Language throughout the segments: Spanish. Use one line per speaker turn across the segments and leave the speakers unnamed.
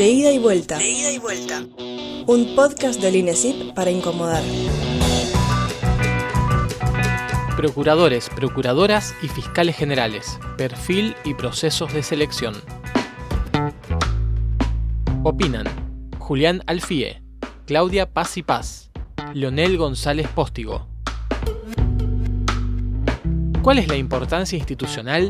De ida y vuelta. De ida y vuelta. Un podcast del INESIP para incomodar.
Procuradores, procuradoras y fiscales generales. Perfil y procesos de selección. Opinan Julián Alfie, Claudia Paz y Paz, Leonel González Póstigo. ¿Cuál es la importancia institucional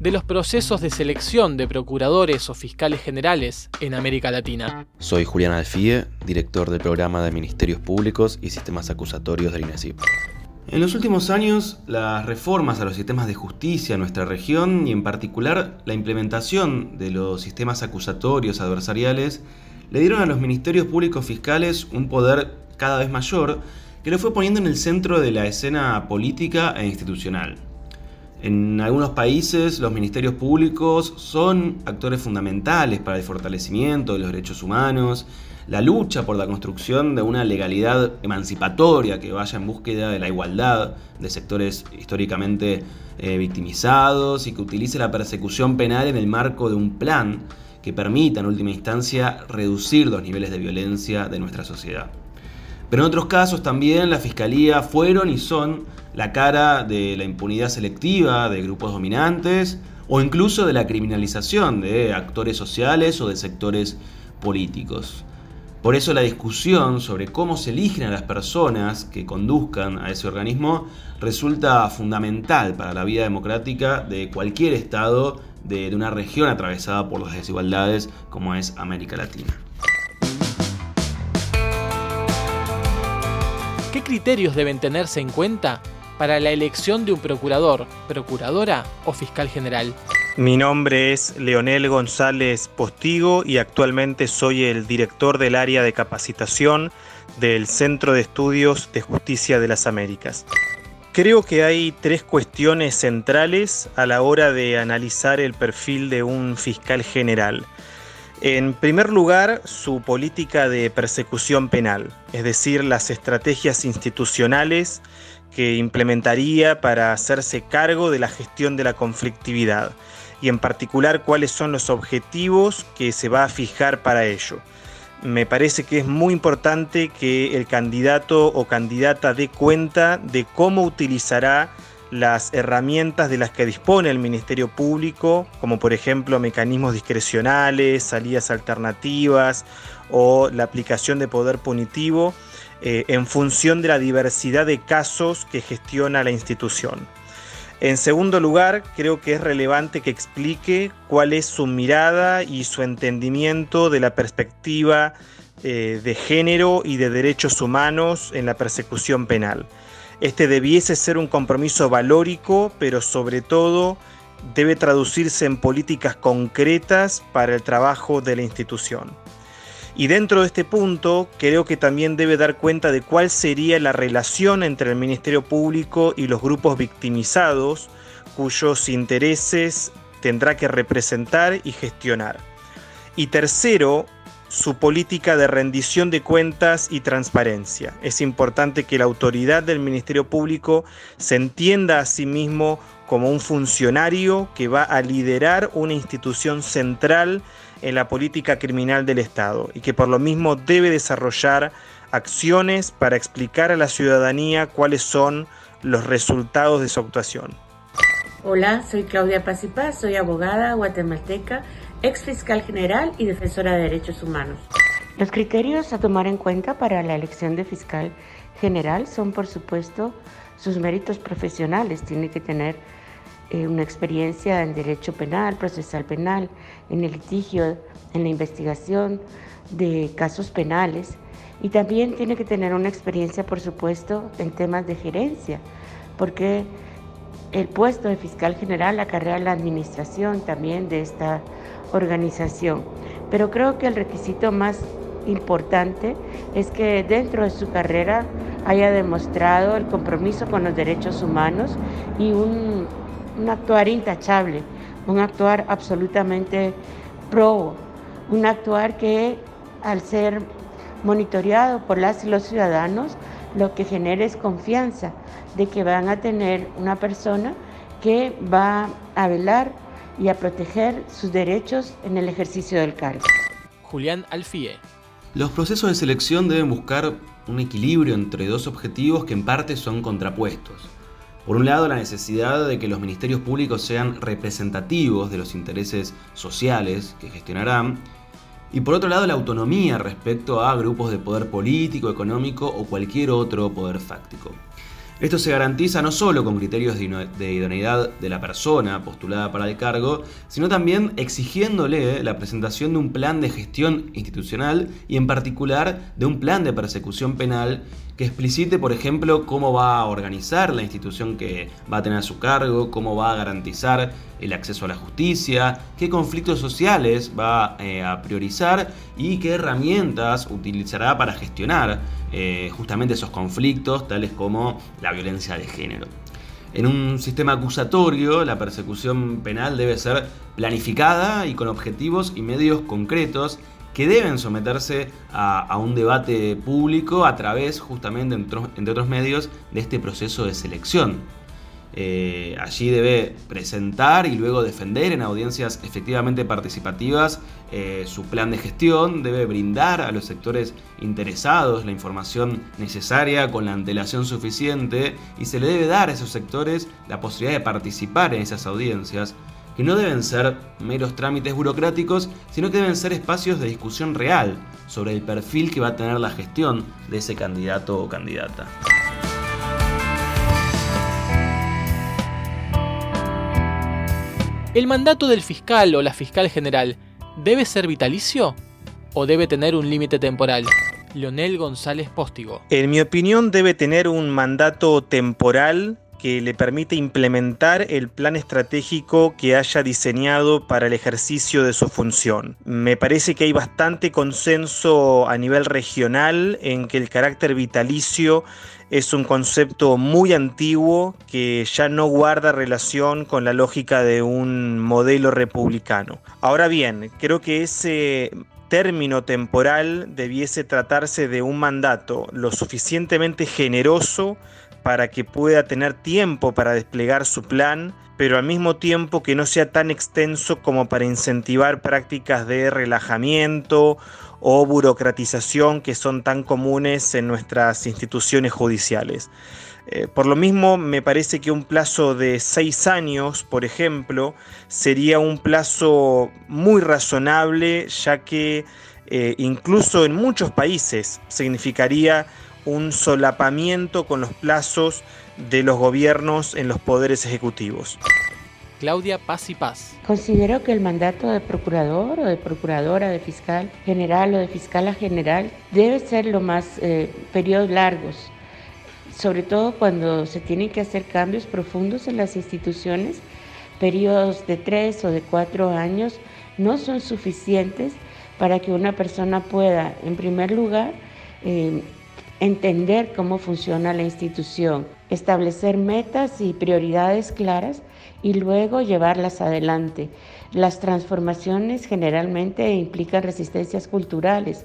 de los procesos de selección de procuradores o fiscales generales en América Latina.
Soy Julián Alfie, director del programa de Ministerios Públicos y Sistemas Acusatorios del INESIP. En los últimos años, las reformas a los sistemas de justicia en nuestra región y en particular la implementación de los sistemas acusatorios adversariales le dieron a los ministerios públicos fiscales un poder cada vez mayor que lo fue poniendo en el centro de la escena política e institucional. En algunos países los ministerios públicos son actores fundamentales para el fortalecimiento de los derechos humanos, la lucha por la construcción de una legalidad emancipatoria que vaya en búsqueda de la igualdad de sectores históricamente eh, victimizados y que utilice la persecución penal en el marco de un plan que permita en última instancia reducir los niveles de violencia de nuestra sociedad. Pero en otros casos también la Fiscalía fueron y son la cara de la impunidad selectiva de grupos dominantes o incluso de la criminalización de actores sociales o de sectores políticos. Por eso la discusión sobre cómo se eligen a las personas que conduzcan a ese organismo resulta fundamental para la vida democrática de cualquier Estado de, una región atravesada por las desigualdades como es América Latina.
Criterios deben tenerse en cuenta para la elección de un procurador, procuradora o fiscal general?
Mi nombre es Leonel González Postigo y actualmente soy el director del área de capacitación del Centro de Estudios de Justicia de las Américas. Creo que hay tres cuestiones centrales a la hora de analizar el perfil de un fiscal general. En primer lugar, su política de persecución penal, es decir, las estrategias institucionales que implementaría para hacerse cargo de la gestión de la conflictividad y en particular cuáles son los objetivos que se va a fijar para ello. Me parece que es muy importante que el candidato o candidata dé cuenta de cómo utilizará las herramientas de las que dispone el Ministerio Público, como por ejemplo mecanismos discrecionales, salidas alternativas o la aplicación de poder punitivo, eh, en función de la diversidad de casos que gestiona la institución. En segundo lugar, creo que es relevante que explique cuál es su mirada y su entendimiento de la perspectiva eh, de género y de derechos humanos en la persecución penal. Este debiese ser un compromiso valórico, pero sobre todo debe traducirse en políticas concretas para el trabajo de la institución. Y dentro de este punto, creo que también debe dar cuenta de cuál sería la relación entre el Ministerio Público y los grupos victimizados, cuyos intereses tendrá que representar y gestionar. Y tercero, su política de rendición de cuentas y transparencia. Es importante que la autoridad del Ministerio Público se entienda a sí mismo como un funcionario que va a liderar una institución central en la política criminal del Estado y que por lo mismo debe desarrollar acciones para explicar a la ciudadanía cuáles son los resultados de su actuación.
Hola, soy Claudia Paz soy abogada guatemalteca ex fiscal general y defensora de derechos humanos.
Los criterios a tomar en cuenta para la elección de fiscal general son, por supuesto, sus méritos profesionales. Tiene que tener eh, una experiencia en derecho penal, procesal penal, en el litigio, en la investigación de casos penales. Y también tiene que tener una experiencia, por supuesto, en temas de gerencia, porque el puesto de fiscal general acarrea la administración también de esta organización. Pero creo que el requisito más importante es que dentro de su carrera haya demostrado el compromiso con los derechos humanos y un, actuar intachable, un actuar absolutamente pro, un actuar que al ser monitoreado por las y los ciudadanos, lo que genera es confianza de que van a tener una persona que va a velar y a proteger sus derechos en el ejercicio del cargo.
Julián Alfie.
Los procesos de selección deben buscar un equilibrio entre dos objetivos que en parte son contrapuestos. Por un lado, la necesidad de que los ministerios públicos sean representativos de los intereses sociales que gestionarán, y por otro lado, la autonomía respecto a grupos de poder político, económico o cualquier otro poder fáctico. Esto se garantiza no solo con criterios de idoneidad de la persona postulada para el cargo, sino también exigiéndole la presentación de un plan de gestión institucional y en particular de un plan de persecución penal que explicite, por ejemplo, cómo va a organizar la institución que va a tener a su cargo, cómo va a garantizar el acceso a la justicia, qué conflictos sociales va eh, a priorizar y qué herramientas utilizará para gestionar eh, justamente esos conflictos, tales como la violencia de género. En un sistema acusatorio, la persecución penal debe ser planificada y con objetivos y medios concretos que deben someterse a, un debate público a través, justamente, entre otros medios, de este proceso de selección. Eh, allí debe presentar y luego defender en audiencias efectivamente participativas eh, su plan de gestión, debe brindar a los sectores interesados la información necesaria con la antelación suficiente y se le debe dar a esos sectores la posibilidad de participar en esas audiencias que no deben ser meros trámites burocráticos, sino que deben ser espacios de discusión real sobre el perfil que va a tener la gestión de ese candidato o candidata.
¿El mandato del fiscal o la fiscal general debe ser vitalicio o debe tener un límite temporal? Leonel González Póstigo.
En mi opinión debe tener un mandato temporal que le permite implementar el plan estratégico que haya diseñado para el ejercicio de su función. Me parece que hay bastante consenso a nivel regional en que el carácter vitalicio es un concepto muy antiguo que ya no guarda relación con la lógica de un modelo republicano. Ahora bien, creo que ese término temporal debiese tratarse de un mandato lo suficientemente generoso para que pueda tener tiempo para desplegar su plan, pero al mismo tiempo que no sea tan extenso como para incentivar prácticas de relajamiento o burocratización que son tan comunes en nuestras instituciones judiciales. Eh, por lo mismo, me parece que un plazo de seis años, por ejemplo, sería un plazo muy razonable, ya que eh, incluso en muchos países significaría un solapamiento con los plazos de los gobiernos en los poderes ejecutivos.
Claudia Paz y Paz.
Considero que el mandato de procurador o de procuradora, de fiscal general o de fiscal general debe ser lo más eh, periodos largos, sobre todo cuando se tienen que hacer cambios profundos en las instituciones, periodos de tres o de cuatro años no son suficientes para que una persona pueda, en primer lugar, eh, entender cómo funciona la institución, establecer metas y prioridades claras y luego llevarlas adelante. Las transformaciones generalmente implican resistencias culturales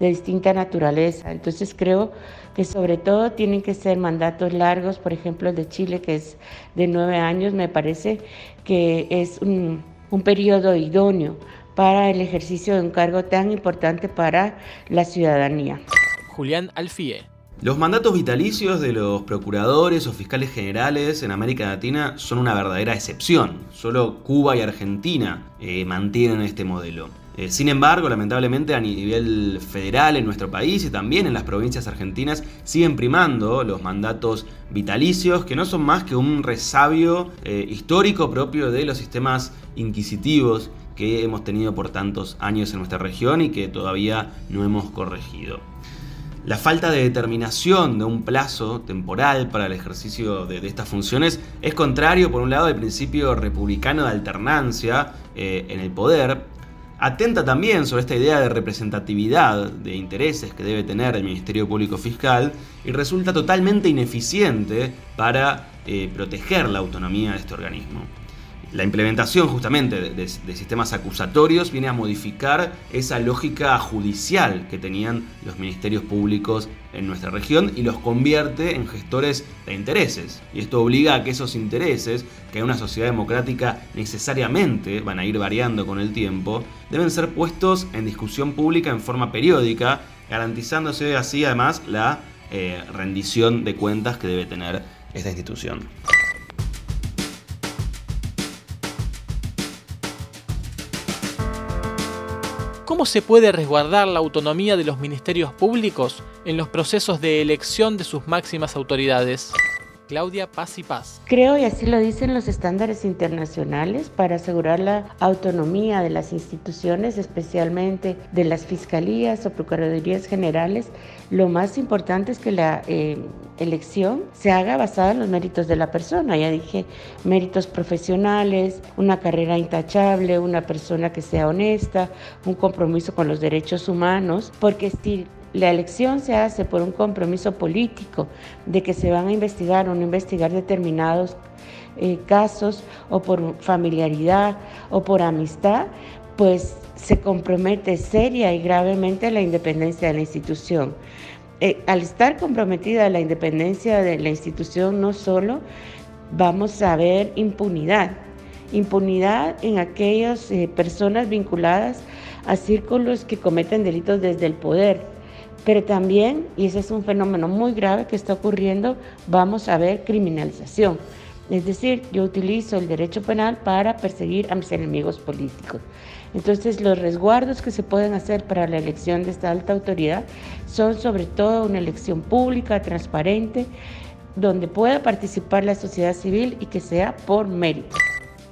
de distinta naturaleza. Entonces creo que sobre todo tienen que ser mandatos largos, por ejemplo el de Chile que es de nueve años, me parece que es un, un periodo idóneo para el ejercicio de un cargo tan importante para la ciudadanía.
Julián Alfie.
Los mandatos vitalicios de los procuradores o fiscales generales en América Latina son una verdadera excepción. Solo Cuba y Argentina eh, mantienen este modelo. Eh, sin embargo, lamentablemente a nivel federal en nuestro país y también en las provincias argentinas siguen primando los mandatos vitalicios que no son más que un resabio eh, histórico propio de los sistemas inquisitivos que hemos tenido por tantos años en nuestra región y que todavía no hemos corregido. La falta de determinación de un plazo temporal para el ejercicio de, estas funciones es contrario, por un lado, al principio republicano de alternancia eh, en el poder, atenta también sobre esta idea de representatividad de intereses que debe tener el Ministerio Público Fiscal y resulta totalmente ineficiente para eh, proteger la autonomía de este organismo. La implementación justamente de, sistemas acusatorios viene a modificar esa lógica judicial que tenían los ministerios públicos en nuestra región y los convierte en gestores de intereses. Y esto obliga a que esos intereses, que en una sociedad democrática necesariamente van a ir variando con el tiempo, deben ser puestos en discusión pública en forma periódica, garantizándose así además la eh, rendición de cuentas que debe tener esta institución.
¿Cómo se puede resguardar la autonomía de los ministerios públicos en los procesos de elección de sus máximas autoridades? Claudia Paz y Paz.
Creo, y así lo dicen los estándares internacionales, para asegurar la autonomía de las instituciones, especialmente de las fiscalías o procuradurías generales, lo más importante es que la eh, elección se haga basada en los méritos de la persona. Ya dije, méritos profesionales, una carrera intachable, una persona que sea honesta, un compromiso con los derechos humanos, porque si la elección se hace por un compromiso político de que se van a investigar o no investigar determinados eh, casos o por familiaridad o por amistad, pues se compromete seria y gravemente la independencia de la institución. Eh, al estar comprometida la independencia de la institución, no solo vamos a ver impunidad, impunidad en aquellas eh, personas vinculadas a círculos que cometen delitos desde el poder, pero también, y ese es un fenómeno muy grave que está ocurriendo, vamos a ver criminalización. Es decir, yo utilizo el derecho penal para perseguir a mis enemigos políticos. Entonces, los resguardos que se pueden hacer para la elección de esta alta autoridad son sobre todo una elección pública, transparente, donde pueda participar la sociedad civil y que sea por mérito.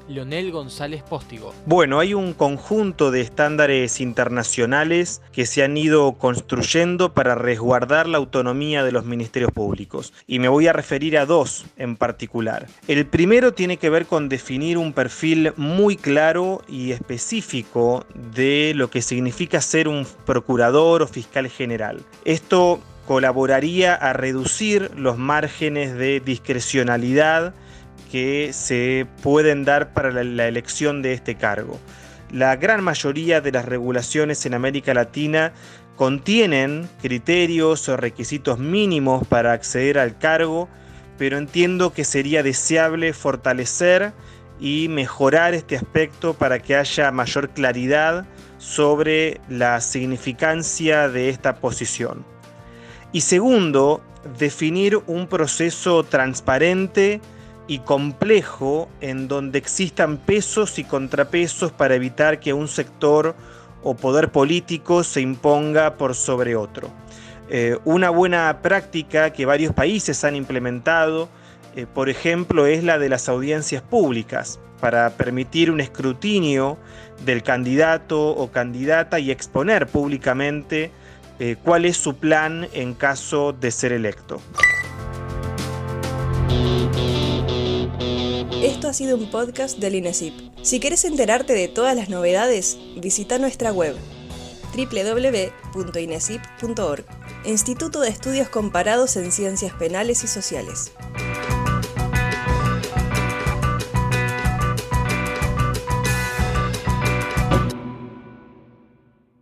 Leonel González Póstigo.
Bueno, hay un conjunto de estándares internacionales que se han ido construyendo para resguardar la autonomía de los ministerios públicos y me voy a referir a dos en particular. El primero tiene que ver con definir un perfil muy claro y específico de lo que significa ser un procurador o fiscal general. Esto colaboraría a reducir los márgenes de discrecionalidad que se pueden dar para la, elección de este cargo. La gran mayoría de las regulaciones en América Latina contienen criterios o requisitos mínimos para acceder al cargo, pero entiendo que sería deseable fortalecer y mejorar este aspecto para que haya mayor claridad sobre la significancia de esta posición. Y segundo, definir un proceso transparente y complejo en donde existan pesos y contrapesos para evitar que un sector o poder político se imponga por sobre otro. Eh, una buena práctica que varios países han implementado, eh, por ejemplo, es la de las audiencias públicas, para permitir un escrutinio del candidato o candidata y exponer públicamente eh, cuál es su plan en caso de ser electo.
Ha sido un podcast del INESIP. Si quieres enterarte de todas las novedades, visita nuestra web www.inesip.org, Instituto de Estudios Comparados en Ciencias Penales y Sociales.